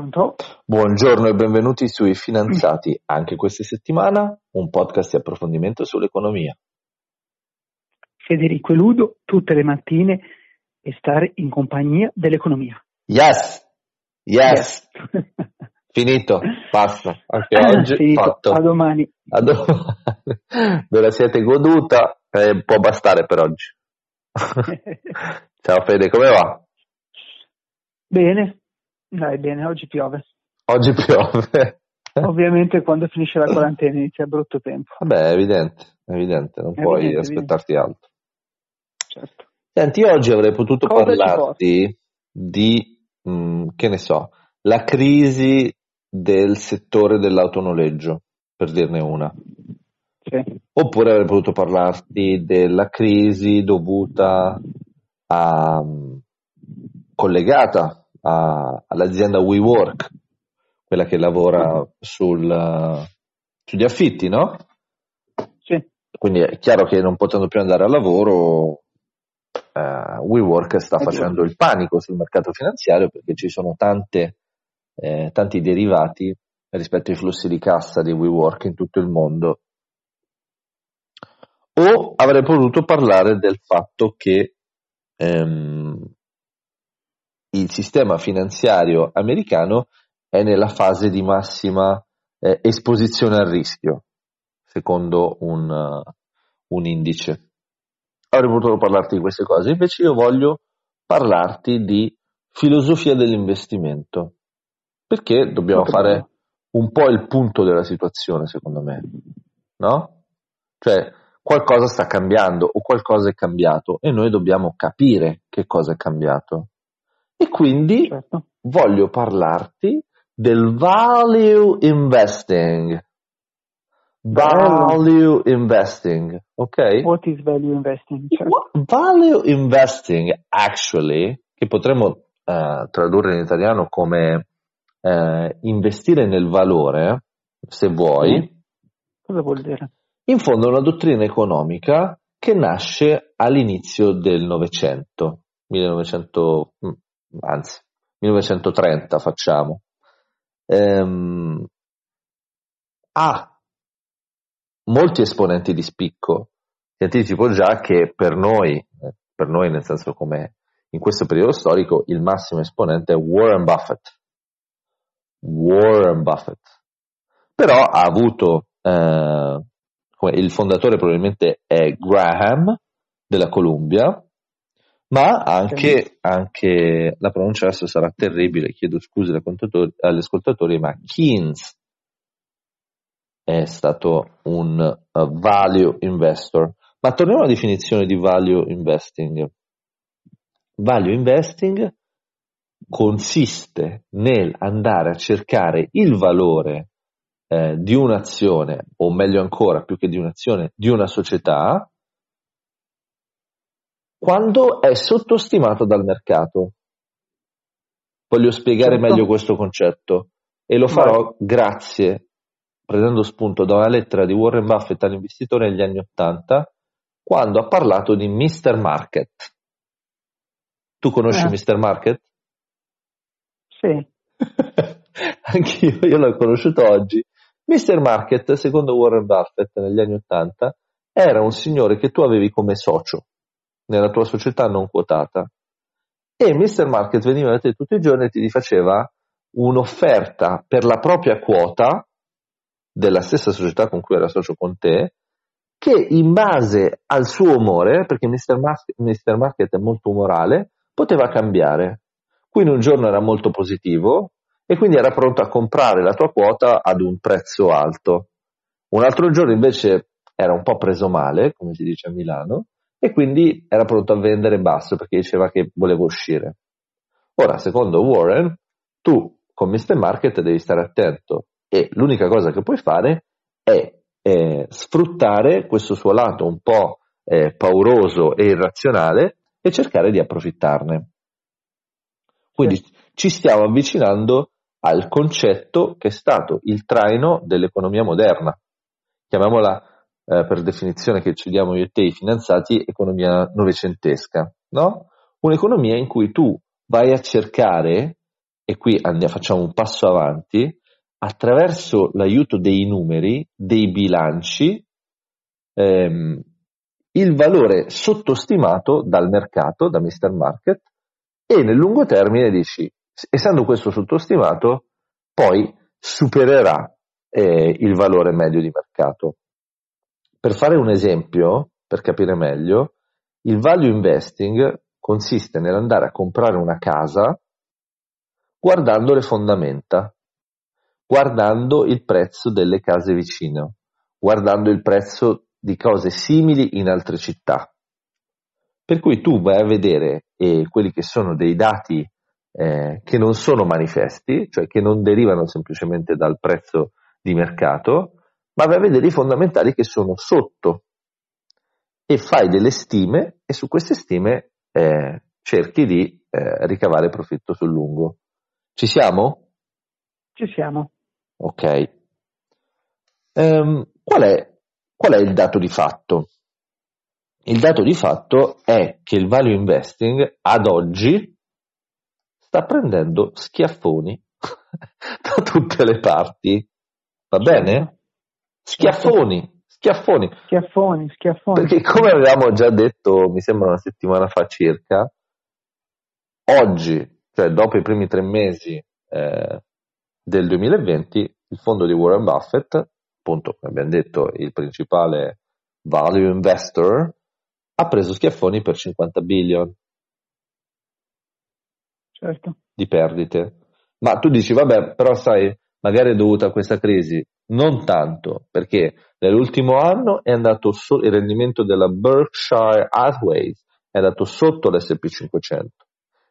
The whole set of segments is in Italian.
Pronto? Buongiorno e benvenuti sui Finanziati. Anche questa settimana un podcast di approfondimento sull'economia. Federico e Ludo tutte le mattine e stare in compagnia dell'economia. Yes! Yes! Finito, basta. Anche oggi Finito. fatto. A domani. A domani. Ve la siete goduta? Eh, può bastare per oggi. Ciao Fede, come va? Bene, dai bene, oggi piove. Oggi piove. Ovviamente quando finisce la quarantena inizia brutto tempo. Vabbè, è evidente, è evidente, non È puoi evidente, aspettarti altro. Certo. Senti, oggi avrei potuto Cosa parlarti di, mh, che ne so, la crisi del settore dell'autonoleggio, per dirne una. Sì. Oppure avrei potuto parlarti della crisi dovuta a, collegata a- all'azienda WeWork, quella che lavora sul, sugli affitti, no? Sì. Quindi è chiaro che non potendo più andare al lavoro, eh, WeWork sta È facendo il panico sul mercato finanziario perché ci sono tante, eh, tanti derivati rispetto ai flussi di cassa di WeWork in tutto il mondo. O avrei potuto parlare del fatto che ehm, il sistema finanziario americano è nella fase di massima eh, esposizione al rischio, secondo un, uh, un indice. Avrei potuto parlarti di queste cose, invece io voglio parlarti di filosofia dell'investimento, perché dobbiamo Molto fare un po' il punto della situazione, secondo me, no? Cioè, qualcosa sta cambiando o qualcosa è cambiato e noi dobbiamo capire che cosa è cambiato. E quindi Certo. voglio parlarti del value investing. Value investing, ok? What is value investing? Certo. Value investing, actually, che potremmo eh, tradurre in italiano come eh, investire nel valore, se vuoi, Sì. Cosa vuol dire? in fondo è una dottrina economica che nasce all'inizio del Novecento, 1900, mm, anzi, 1930 facciamo. Ehm, ha molti esponenti di spicco. Ti anticipo già che per noi, eh, per noi nel senso come in questo periodo storico, il massimo esponente è Warren Buffett. Warren Buffett. Però ha avuto, eh, il fondatore probabilmente è Graham della Columbia, ma anche, anche la pronuncia adesso sarà terribile, chiedo scusi agli ascoltatori- ma Keynes è stato un uh, value investor. Ma torniamo alla definizione di value investing. Value investing consiste nel andare a cercare il valore eh, di un'azione, o meglio ancora, più che di un'azione, di una società, quando è sottostimato dal mercato. Voglio spiegare Certo. meglio questo concetto e lo farò grazie, prendendo spunto da una lettera di Warren Buffett all'investitore negli anni Ottanta, quando ha parlato di Mr. Market. Tu conosci Eh. Mr. Market? Sì. Anch'io, io l'ho conosciuto oggi. Mr. Market, secondo Warren Buffett negli anni Ottanta, era un signore che tu avevi come socio nella tua società non quotata. E Mr. Market veniva da te tutti i giorni e ti faceva un'offerta per la propria quota della stessa società con cui era socio con te, che in base al suo umore, perché Mr. Market, Mr. Market è molto umorale, poteva cambiare. Quindi un giorno era molto positivo e quindi era pronto a comprare la tua quota ad un prezzo alto. Un altro giorno invece era un po' preso male, come si dice a Milano, e quindi era pronto a vendere basso perché diceva che voleva uscire. Ora, secondo Warren, tu con Mr. Market devi stare attento e l'unica cosa che puoi fare è eh, sfruttare questo suo lato un po' eh, pauroso e irrazionale e cercare di approfittarne. Quindi ci stiamo avvicinando al concetto che è stato il traino dell'economia moderna. Chiamiamola eh, per definizione che ci diamo io e te i finanziati economia novecentesca, no? Un'economia in cui tu vai a cercare e qui andiamo, facciamo un passo avanti, attraverso l'aiuto dei numeri, dei bilanci, ehm, il valore sottostimato dal mercato, da Mr. Market, e nel lungo termine dici, essendo questo sottostimato, poi supererà eh, il valore medio di mercato. Per fare un esempio, per capire meglio, il value investing consiste nell'andare a comprare una casa guardando le fondamenta, guardando il prezzo delle case vicino, guardando il prezzo di cose simili in altre città. Per cui tu vai a vedere eh, quelli che sono dei dati eh, che non sono manifesti, cioè che non derivano semplicemente dal prezzo di mercato, ma vai a vedere i fondamentali che sono sotto e fai delle stime e su queste stime eh, cerchi di eh, ricavare profitto sul lungo. Ci siamo? Ci siamo. Ok. Um, qual, è, qual è il dato di fatto? Il dato di fatto è che il value investing ad oggi sta prendendo schiaffoni da tutte le parti. Va bene? Schiaffoni, schiaffoni. Schiaffoni, schiaffoni. Perché come avevamo già detto, mi sembra una settimana fa circa, oggi, cioè dopo i primi tre mesi eh, del 2020, il fondo di Warren Buffett, appunto, come abbiamo detto, il principale value investor, ha preso schiaffoni per 50 billion certo. di perdite. Ma tu dici, vabbè, però sai, magari è dovuta a questa crisi. Non tanto, perché nell'ultimo anno è andato so- il rendimento della Berkshire Hathaway è andato sotto l'SP500.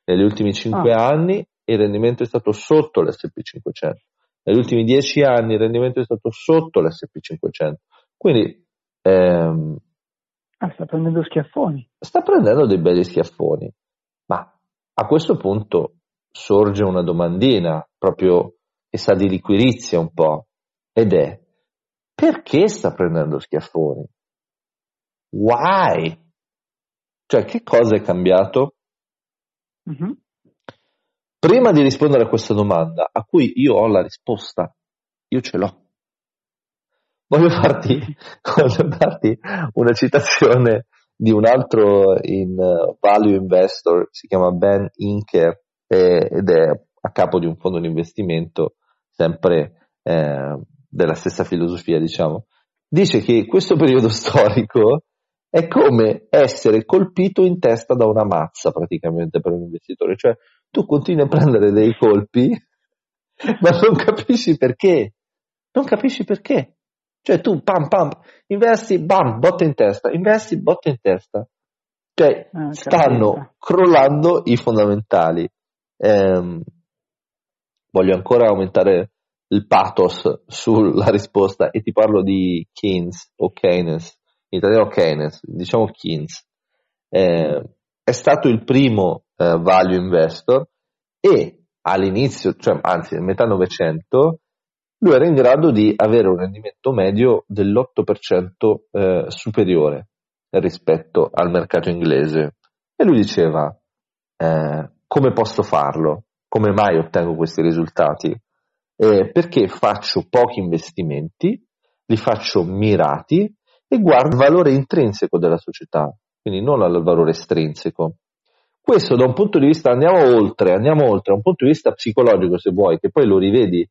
Negli ultimi 5 ah. anni il rendimento è stato sotto l'SP500. Negli ultimi 10 anni il rendimento è stato sotto l'SP500. Quindi ehm, ah, sta prendendo schiaffoni. Sta prendendo dei belli schiaffoni. Ma a questo punto sorge una domandina proprio che sa di liquirizia un po' ed è perché sta prendendo schiaffoni? Why? Cioè, che cosa è cambiato? Mm-hmm. Prima di rispondere a questa domanda, a cui io ho la risposta, io ce l'ho. Voglio farti, voglio farti una citazione di un altro in uh, value investor, si chiama Ben Inker eh, ed è a capo di un fondo di investimento sempre eh, della stessa filosofia, diciamo. Dice che questo periodo storico è come essere colpito in testa da una mazza praticamente per un investitore, cioè tu continui a prendere dei colpi, ma non capisci perché. Non capisci perché. Cioè tu pam pam, investi, bam, botta in testa, investi, botta in testa. Cioè ah, stanno crollando i fondamentali. Eh, voglio ancora aumentare il pathos sulla risposta e ti parlo di Keynes o Keynes, in italiano Keynes, diciamo Keynes. Eh, è stato il primo eh, value investor e all'inizio, cioè, anzi nel metà Novecento, lui era in grado di avere un rendimento medio dell'8% eh, superiore rispetto al mercato inglese. E lui diceva, eh, come posso farlo? Come mai ottengo questi risultati? Eh, perché faccio pochi investimenti, li faccio mirati e guardo il valore intrinseco della società, quindi non al valore estrinseco. Questo da un punto di vista, andiamo oltre, andiamo oltre, da un punto di vista psicologico se vuoi, che poi lo rivedi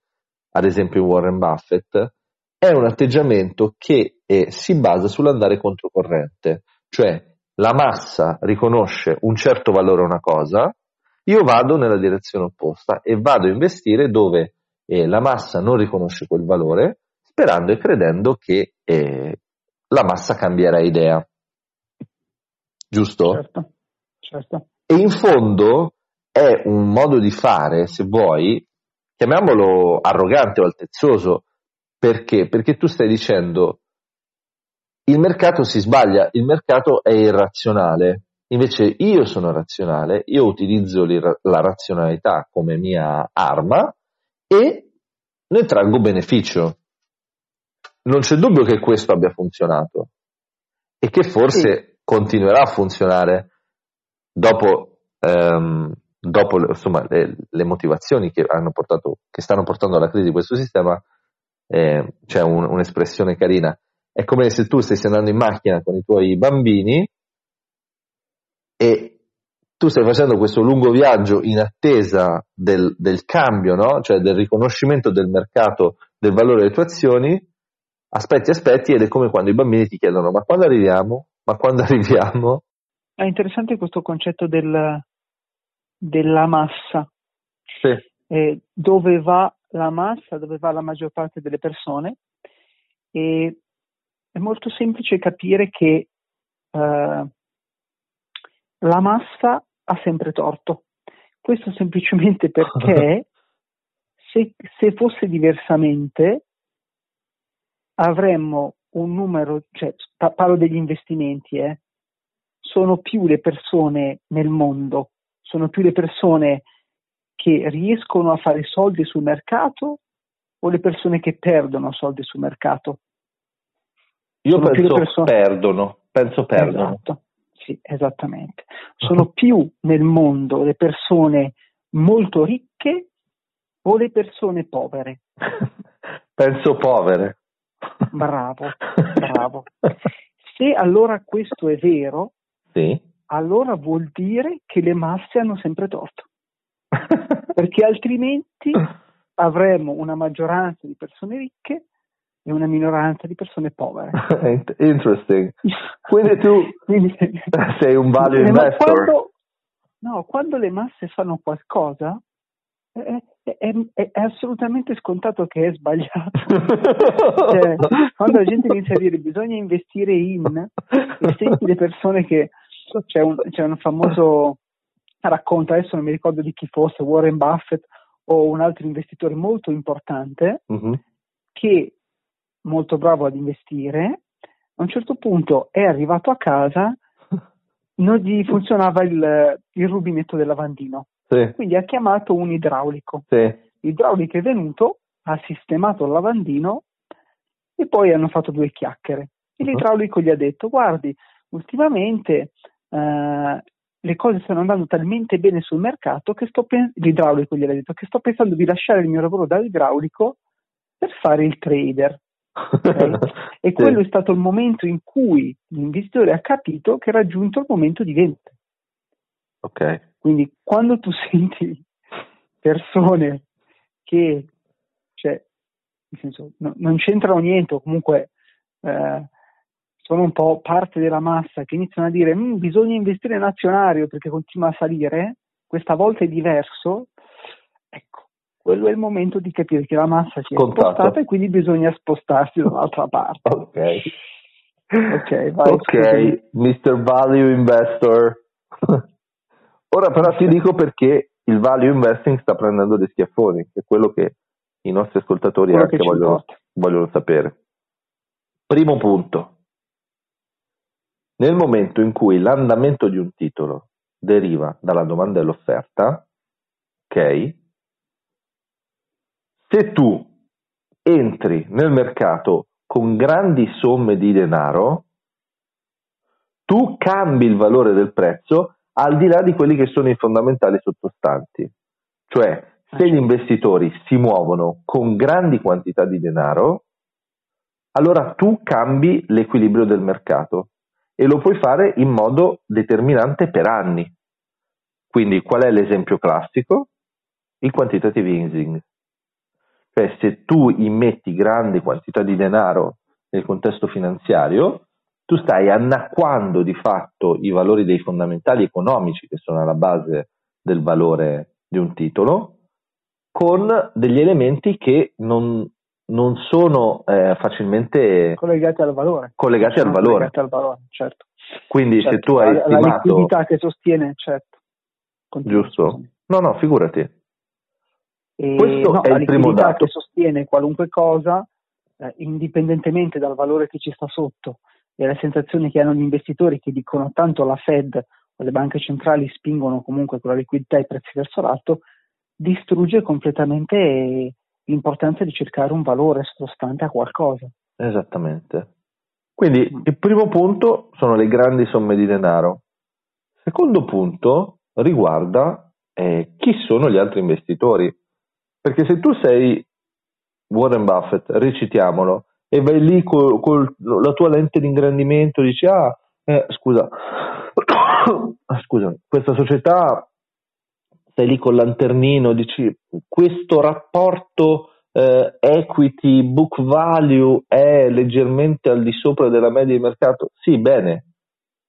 ad esempio in Warren Buffett, è un atteggiamento che eh, si basa sull'andare controcorrente, cioè la massa riconosce un certo valore a una cosa, io vado nella direzione opposta e vado a investire dove eh, la massa non riconosce quel valore, sperando e credendo che eh, la massa cambierà idea. Giusto? Certo, certo. E in fondo è un modo di fare, se vuoi, chiamiamolo arrogante o altezzoso, perché? Perché tu stai dicendo il mercato si sbaglia, il mercato è irrazionale, invece io sono razionale, io utilizzo la razionalità come mia arma e ne traggo beneficio. Non c'è dubbio che questo abbia funzionato e che forse sì. continuerà a funzionare dopo, ehm, dopo insomma, le, le, motivazioni che, portato, che, stanno portando alla crisi di questo sistema, eh, c'è un, un'espressione carina. È come se tu stessi andando in macchina con i tuoi bambini e tu stai facendo questo lungo viaggio in attesa del, del cambio, no? cioè del riconoscimento del mercato del valore delle tue azioni, aspetti, aspetti ed è come quando i bambini ti chiedono ma quando arriviamo? Ma quando arriviamo? È interessante questo concetto del, della massa. Sì. Eh, dove va la massa, dove va la maggior parte delle persone e è molto semplice capire che eh, la massa ha sempre torto. Questo semplicemente perché se, se fosse diversamente avremmo un numero, cioè parlo degli investimenti, eh, sono più le persone nel mondo, sono più le persone che riescono a fare soldi sul mercato o le persone che perdono soldi sul mercato? Io sono penso persone... perdono, penso perdono. Esatto. Sì, esattamente. Sono più nel mondo le persone molto ricche o le persone povere? Penso povere. Bravo, bravo. Se allora questo è vero, sì. allora vuol dire che le masse hanno sempre torto. Perché altrimenti avremo una maggioranza di persone ricche e una minoranza di persone povere. Interesting. Quindi tu Quindi, sei un value investor. Quando, no, quando le masse fanno qualcosa, è, è, è, è, assolutamente scontato che è sbagliato. cioè, quando la gente inizia a dire bisogna investire in, e senti le persone che c'è un, c'è un famoso racconto, adesso non mi ricordo di chi fosse, Warren Buffett o un altro investitore molto importante, mm-hmm. che molto bravo ad investire, a un certo punto è arrivato a casa, non gli funzionava il, il rubinetto del lavandino. Sì. Quindi ha chiamato un idraulico. Sì. L'idraulico è venuto, ha sistemato il lavandino e poi hanno fatto due chiacchiere. E uh-huh. l'idraulico gli ha detto: Guardi, ultimamente eh, le cose stanno andando talmente bene sul mercato che sto pensando, l'idraulico gli ha detto che sto pensando di lasciare il mio lavoro da idraulico per fare il trader. Okay? e quello sì. è stato il momento in cui l'investitore ha capito che era giunto il momento di vendere. Ok. Quindi quando tu senti persone che, cioè, nel senso, no, non c'entrano niente o comunque eh, sono un po' parte della massa che iniziano a dire mm, bisogna investire in azionario perché continua a salire, questa volta è diverso, ecco, quello è il momento di capire che la massa si è Contato. spostata e quindi bisogna spostarsi dall'altra parte. Ok. Ok, vai, ok, Mr. Value Investor. Ora però ti dico perché il value investing sta prendendo dei schiaffoni, è quello che i nostri ascoltatori quello anche vogliono, vogliono sapere. Primo punto. Nel momento in cui l'andamento di un titolo deriva dalla domanda e l'offerta, ok? Se tu entri nel mercato con grandi somme di denaro, tu cambi il valore del prezzo al di là di quelli che sono i fondamentali sottostanti. Cioè, se gli investitori si muovono con grandi quantità di denaro, allora tu cambi l'equilibrio del mercato e lo puoi fare in modo determinante per anni. Quindi qual è l'esempio classico? Il quantitative easing. Cioè se tu immetti grandi quantità di denaro nel contesto finanziario, tu stai annacquando di fatto i valori dei fondamentali economici che sono alla base del valore di un titolo con degli elementi che non, non sono eh, facilmente collegati al valore. Collegati al valore. Collegati al valore certo. Quindi certo. se tu hai la, stimato... La liquidità che sostiene, certo. Continua, Giusto. No, no, figurati. E, Questo no, è il primo dato. che sostiene qualunque cosa, eh, indipendentemente dal valore che ci sta sotto e la sensazione che hanno gli investitori che dicono tanto la Fed o le banche centrali spingono comunque con la liquidità i prezzi verso l'alto, distrugge completamente l'importanza di cercare un valore sottostante a qualcosa. Esattamente. Quindi mm. il primo punto sono le grandi somme di denaro. Il secondo punto riguarda eh, chi sono gli altri investitori. Perché se tu sei Warren Buffett, recitiamolo, e vai lì con la tua lente di ingrandimento, dici, ah, eh, scusa, scusa, questa società, sei lì con lanternino, dici, questo rapporto eh, equity book value è leggermente al di sopra della media di mercato, sì, bene,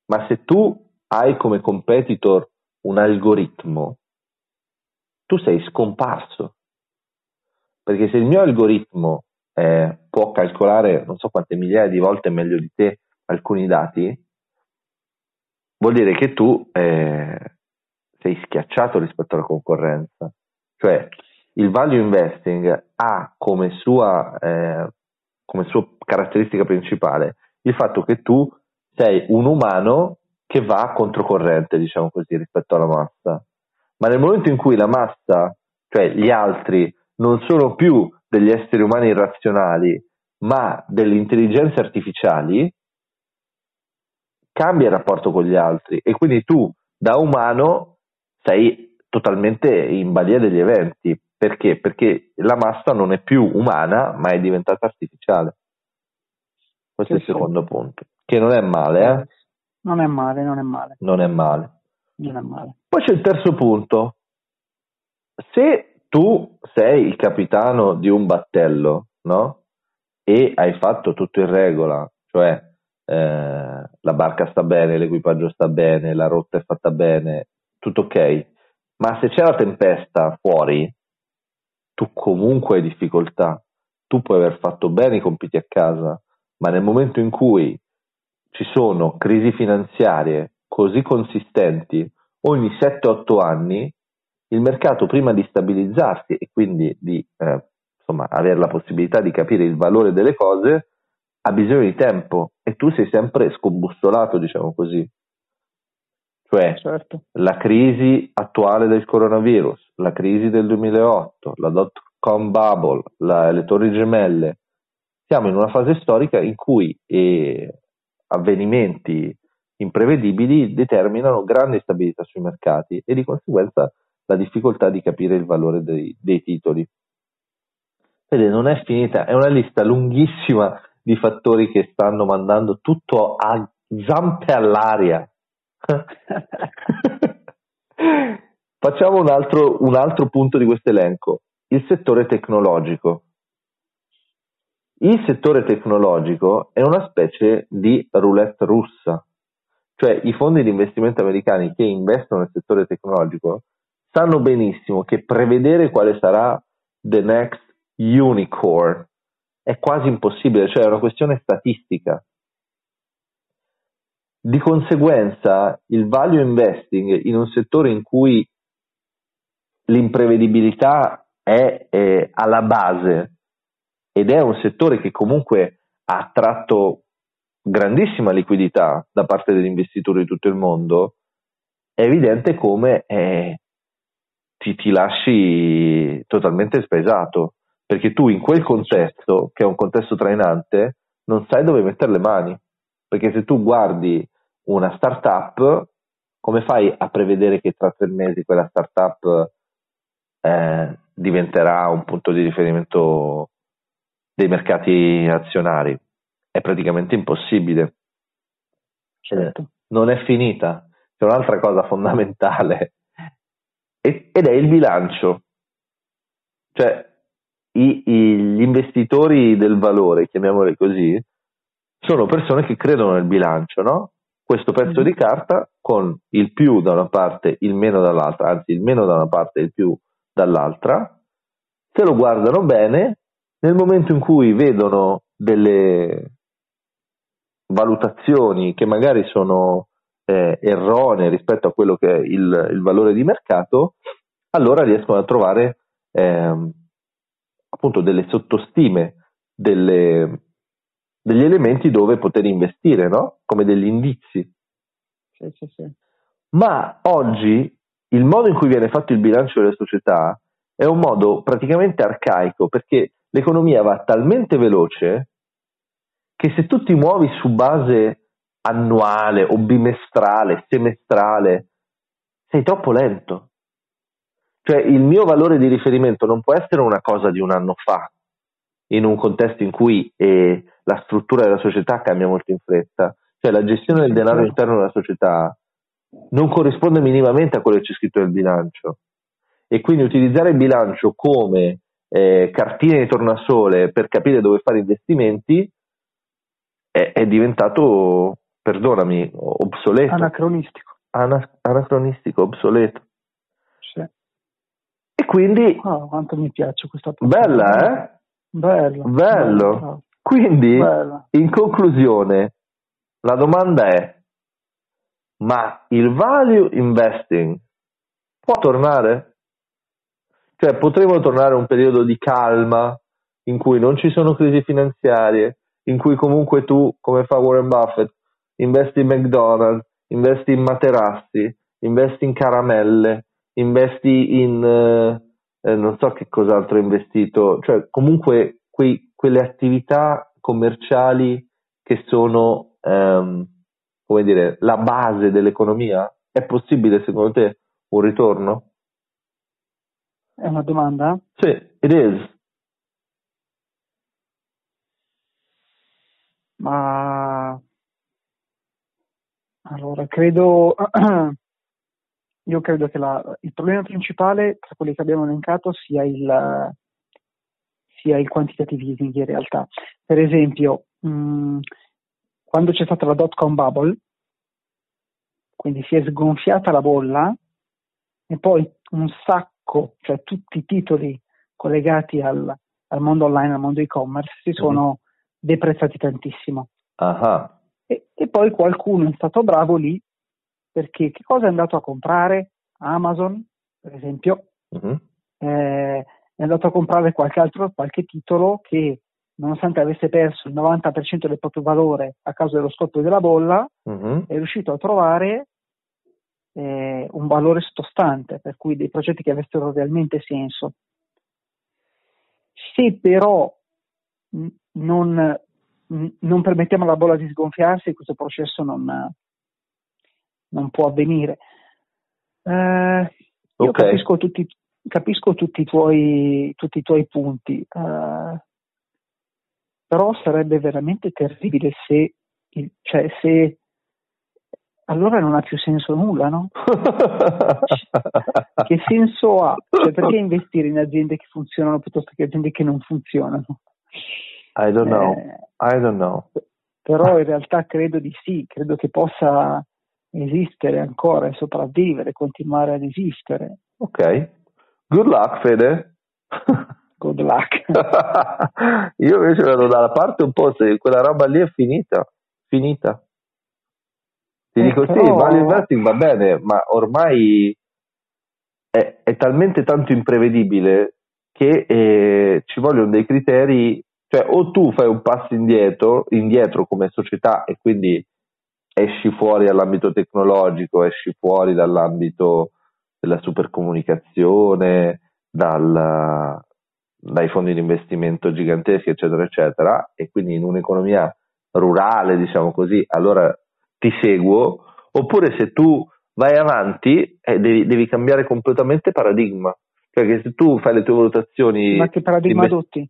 ma se tu hai come competitor un algoritmo, tu sei scomparso. Perché se il mio algoritmo eh, può calcolare non so quante migliaia di volte meglio di te alcuni dati, vuol dire che tu eh, sei schiacciato rispetto alla concorrenza. Cioè il value investing ha come sua, eh, come sua caratteristica principale il fatto che tu sei un umano che va controcorrente, diciamo così, rispetto alla massa. Ma nel momento in cui la massa, cioè gli altri, non sono più degli esseri umani irrazionali, ma delle intelligenze artificiali, cambia il rapporto con gli altri e quindi tu da umano sei totalmente in balia degli eventi. Perché? Perché la massa non è più umana, ma è diventata artificiale. Questo sì, è il secondo sì. punto, che non è male, eh? Non è male, non è male. Non è male. Non è male. Poi c'è il terzo punto. Se tu sei il capitano di un battello, no? E hai fatto tutto in regola, cioè eh, la barca sta bene, l'equipaggio sta bene, la rotta è fatta bene, tutto ok. Ma se c'è la tempesta fuori, tu comunque hai difficoltà. Tu puoi aver fatto bene i compiti a casa, ma nel momento in cui ci sono crisi finanziarie così consistenti ogni 7-8 anni, il mercato prima di stabilizzarsi e quindi di eh, insomma, avere la possibilità di capire il valore delle cose, ha bisogno di tempo e tu sei sempre scombussolato, diciamo così. Cioè certo. la crisi attuale del coronavirus, la crisi del 2008, la dot com bubble, la, le torri gemelle, siamo in una fase storica in cui eh, avvenimenti imprevedibili determinano grande instabilità sui mercati e di conseguenza la difficoltà di capire il valore dei, dei titoli. Vede, non è finita, è una lista lunghissima di fattori che stanno mandando tutto a zampe all'aria. Facciamo un altro, un altro punto di questo elenco, il settore tecnologico. Il settore tecnologico è una specie di roulette russa, cioè i fondi di investimento americani che investono nel settore tecnologico sanno benissimo che prevedere quale sarà the next unicorn è quasi impossibile, cioè è una questione statistica. Di conseguenza il value investing in un settore in cui l'imprevedibilità è, è alla base ed è un settore che comunque ha attratto grandissima liquidità da parte degli investitori di tutto il mondo, è evidente come eh, ti, ti lasci totalmente spesato, perché tu in quel contesto, che è un contesto trainante, non sai dove mettere le mani, perché se tu guardi una startup, come fai a prevedere che tra tre mesi quella startup eh, diventerà un punto di riferimento dei mercati azionari. È praticamente impossibile. Certo. Non è finita. C'è un'altra cosa fondamentale ed è il bilancio. Cioè, i, i, gli investitori del valore, chiamiamoli così, sono persone che credono nel bilancio, no? Questo pezzo mm. di carta con il più da una parte, il meno dall'altra, anzi il meno da una parte e il più dall'altra, se lo guardano bene nel momento in cui vedono delle valutazioni che magari sono eh, erronee rispetto a quello che è il, il, valore di mercato, allora riescono a trovare eh, appunto delle sottostime, delle, degli elementi dove poter investire, no? come degli indizi. Sì, sì, sì. Ma oggi il modo in cui viene fatto il bilancio delle società è un modo praticamente arcaico perché l'economia va talmente veloce che se tu ti muovi su base annuale o bimestrale, semestrale, sei troppo lento. Cioè il mio valore di riferimento non può essere una cosa di un anno fa, in un contesto in cui eh, la struttura della società cambia molto in fretta. Cioè la gestione del denaro Certo. interno della società non corrisponde minimamente a quello che c'è scritto nel bilancio. E quindi utilizzare il bilancio come eh, cartina di tornasole per capire dove fare investimenti è, è diventato, perdonami, obsoleto. Anacronistico. Ana- anacronistico, obsoleto. Sì. E quindi, Ah, quanto mi piace questa bella, eh? Bello. Bello. Bello. Quindi, Bello. in conclusione, la domanda è, ma il value investing può tornare? Cioè, potremmo tornare a un periodo di calma in cui non ci sono crisi finanziarie, in cui comunque tu, come fa Warren Buffett, investi in McDonald's, investi in materassi, investi in caramelle, investi in eh, eh, non so che cos'altro hai investito, cioè comunque quei- quelle attività commerciali che sono ehm, come dire la base dell'economia, è possibile secondo te un ritorno? È una domanda? Sì, it is. Ma allora credo io credo che la- il problema principale tra quelli che abbiamo elencato sia il sia il quantitative easing in realtà. Per esempio, mh, quando c'è stata la dot com bubble, quindi si è sgonfiata la bolla e poi un sacco, cioè tutti i titoli collegati al, al mondo online, al mondo e-commerce, si sono deprezzati tantissimo. Ah, E, e poi qualcuno è stato bravo lì perché che cosa è andato a comprare? Amazon, per esempio, mhm, eh, è andato a comprare qualche altro, qualche titolo che nonostante avesse perso il 90% del proprio valore a causa dello scoppio della bolla, mhm. è riuscito a trovare eh, un valore sottostante, per cui dei progetti che avessero realmente senso. Se però non, non permettiamo alla bolla di sgonfiarsi, questo processo non, non può avvenire. Eh, io Ok. capisco, tutti, capisco tutti, i tuoi, tutti i tuoi punti, eh, però sarebbe veramente terribile se, il- cioè, se allora non ha più senso nulla, no? Che senso ha? Cioè, perché investire in aziende che funzionano piuttosto che aziende che non funzionano? I don't know, Eh, I don't know. però in realtà credo di sì, credo che possa esistere ancora e sopravvivere, continuare ad esistere. Ok, good luck Fede. Good luck. Io invece vado dalla parte un po' se quella roba lì è finita, finita. Ti Eh, dico sì, però- value investing va bene, ma ormai è, è talmente tanto imprevedibile che eh, ci vogliono dei criteri, cioè o tu fai un passo indietro, indietro come società e quindi esci fuori dall'ambito tecnologico, esci fuori dall'ambito della supercomunicazione, dal, dai fondi di investimento giganteschi, eccetera, eccetera, e quindi in un'economia rurale, diciamo così, allora ti seguo, oppure se tu vai avanti eh, devi, devi cambiare completamente paradigma, perché se tu fai le tue valutazioni, Ma che paradigma invest- adotti?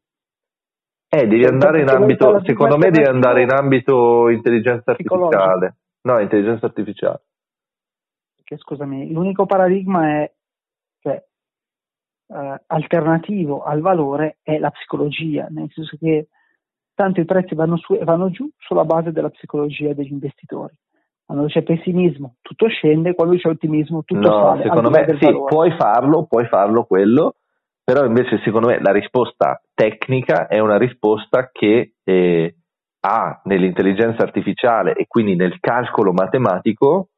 Eh, devi andare in perché ambito, secondo me devi andare in ambito intelligenza artificiale, no, intelligenza artificiale. Che, scusami, l'unico paradigma è cioè, eh, alternativo al valore è la psicologia, nel senso che tanto i prezzi vanno su e vanno giù sulla base della psicologia degli investitori. Quando c'è pessimismo tutto scende, quando c'è ottimismo tutto No, sale. al secondo me sì, puoi farlo, puoi farlo quello, però invece secondo me la risposta tecnica è una risposta che eh, ha nell'intelligenza artificiale e quindi nel calcolo matematico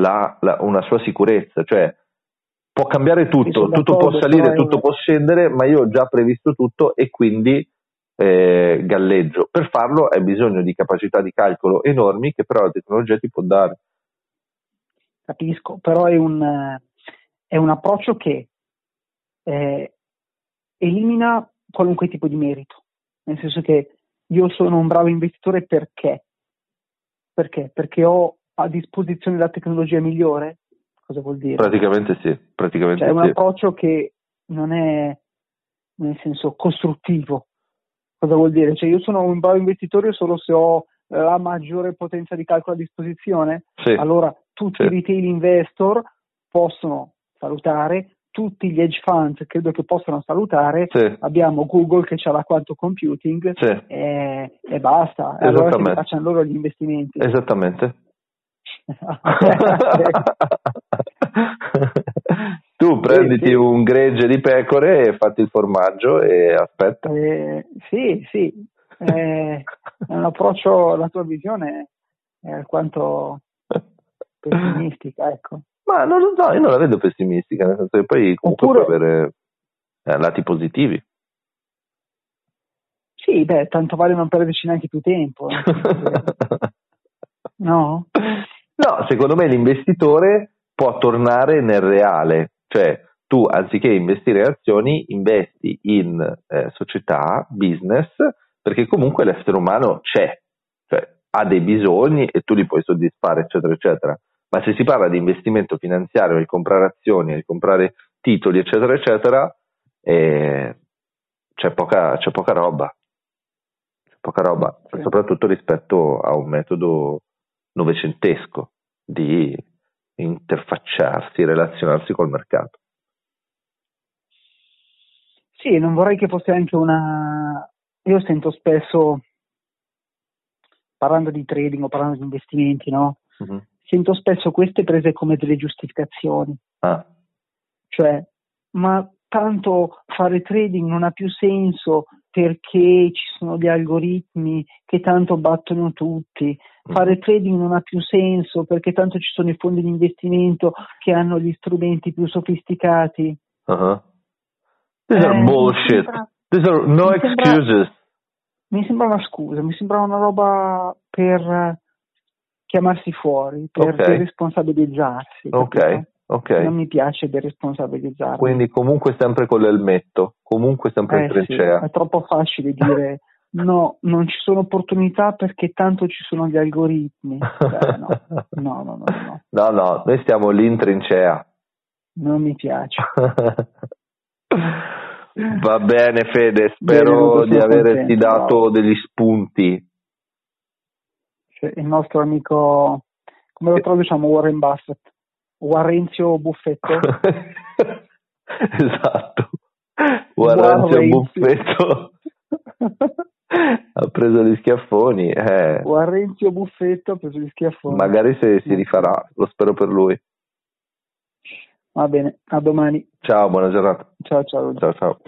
la- la- una sua sicurezza, cioè può cambiare tutto, tutto può salire, tutto può scendere, ma io ho già previsto tutto e quindi eh, galleggio. Per farlo hai bisogno di capacità di calcolo enormi che però la tecnologia ti può dare. capisco, però è un, eh, è un approccio che eh, elimina qualunque tipo di merito, nel senso che io sono un bravo investitore perché? Perché? Perché ho a disposizione la tecnologia migliore? cosa vuol dire? Praticamente sì, praticamente Cioè è un sì. approccio che non è nel senso costruttivo. Cosa vuol dire? Cioè io sono un bravo investitore solo se ho eh, la maggiore potenza di calcolo a disposizione? Sì, Allora tutti Sì. i retail investor possono salutare, tutti gli hedge funds credo che possano salutare, sì, abbiamo Google che ha la quantum computing sì, e, e basta, e allora che facciano loro gli investimenti. esattamente. tu prenditi sì. un gregge di pecore e fatti il formaggio e aspetta. Eh, sì, sì, eh, è un approccio, la tua visione è alquanto pessimistica, ecco. Ma non lo so, io non la vedo pessimistica, nel senso che poi comunque Oppure- può avere eh, lati positivi. Sì, beh, tanto vale non perderci neanche più tempo. eh. No? No, secondo me l'investitore può tornare nel reale, cioè tu anziché investire in azioni investi in eh, società, business, perché comunque l'essere umano c'è, cioè ha dei bisogni e tu li puoi soddisfare, eccetera, eccetera. Ma se si parla di investimento finanziario, di comprare azioni, di comprare titoli, eccetera, eccetera, eh, c'è, poca, c'è poca roba. C'è poca roba, Sì. soprattutto rispetto a un metodo novecentesco di interfacciarsi, relazionarsi col mercato. Sì, non vorrei che fosse anche una... Io sento spesso, parlando di trading o parlando di investimenti, no? Mhm. Sento spesso queste prese come delle giustificazioni. Ah, Cioè, ma tanto fare trading non ha più senso perché ci sono gli algoritmi che tanto battono tutti. Fare trading non ha più senso perché tanto ci sono i fondi di investimento che hanno gli strumenti più sofisticati. uh-huh. These Eh, are bullshit. sembra- These are no mi sembra- excuses. Mi sembra una scusa, mi sembra una roba per chiamarsi fuori, per okay. responsabilizzarsi. Ok. Okay. Non mi piace deresponsabilizzarmi. Quindi comunque sempre con l'elmetto, comunque sempre eh, in trincea. Sì, è troppo facile dire no, non ci sono opportunità perché tanto ci sono gli algoritmi. Beh, no. No, no, no, no, no. No, noi stiamo lì in trincea. Non mi piace. Va bene Fede, spero Bene, di averti dato no. degli spunti il nostro amico, come lo traduciamo, Warren Buffett, Warrenzio Buffetto. esatto. Warrenzio. Buffetto ha preso gli schiaffoni. eh. Warrenzio Buffetto ha preso gli schiaffoni. Magari se si rifarà, lo spero per lui. Va bene, a domani. Ciao, buona giornata. Ciao ciao. Ciao ciao.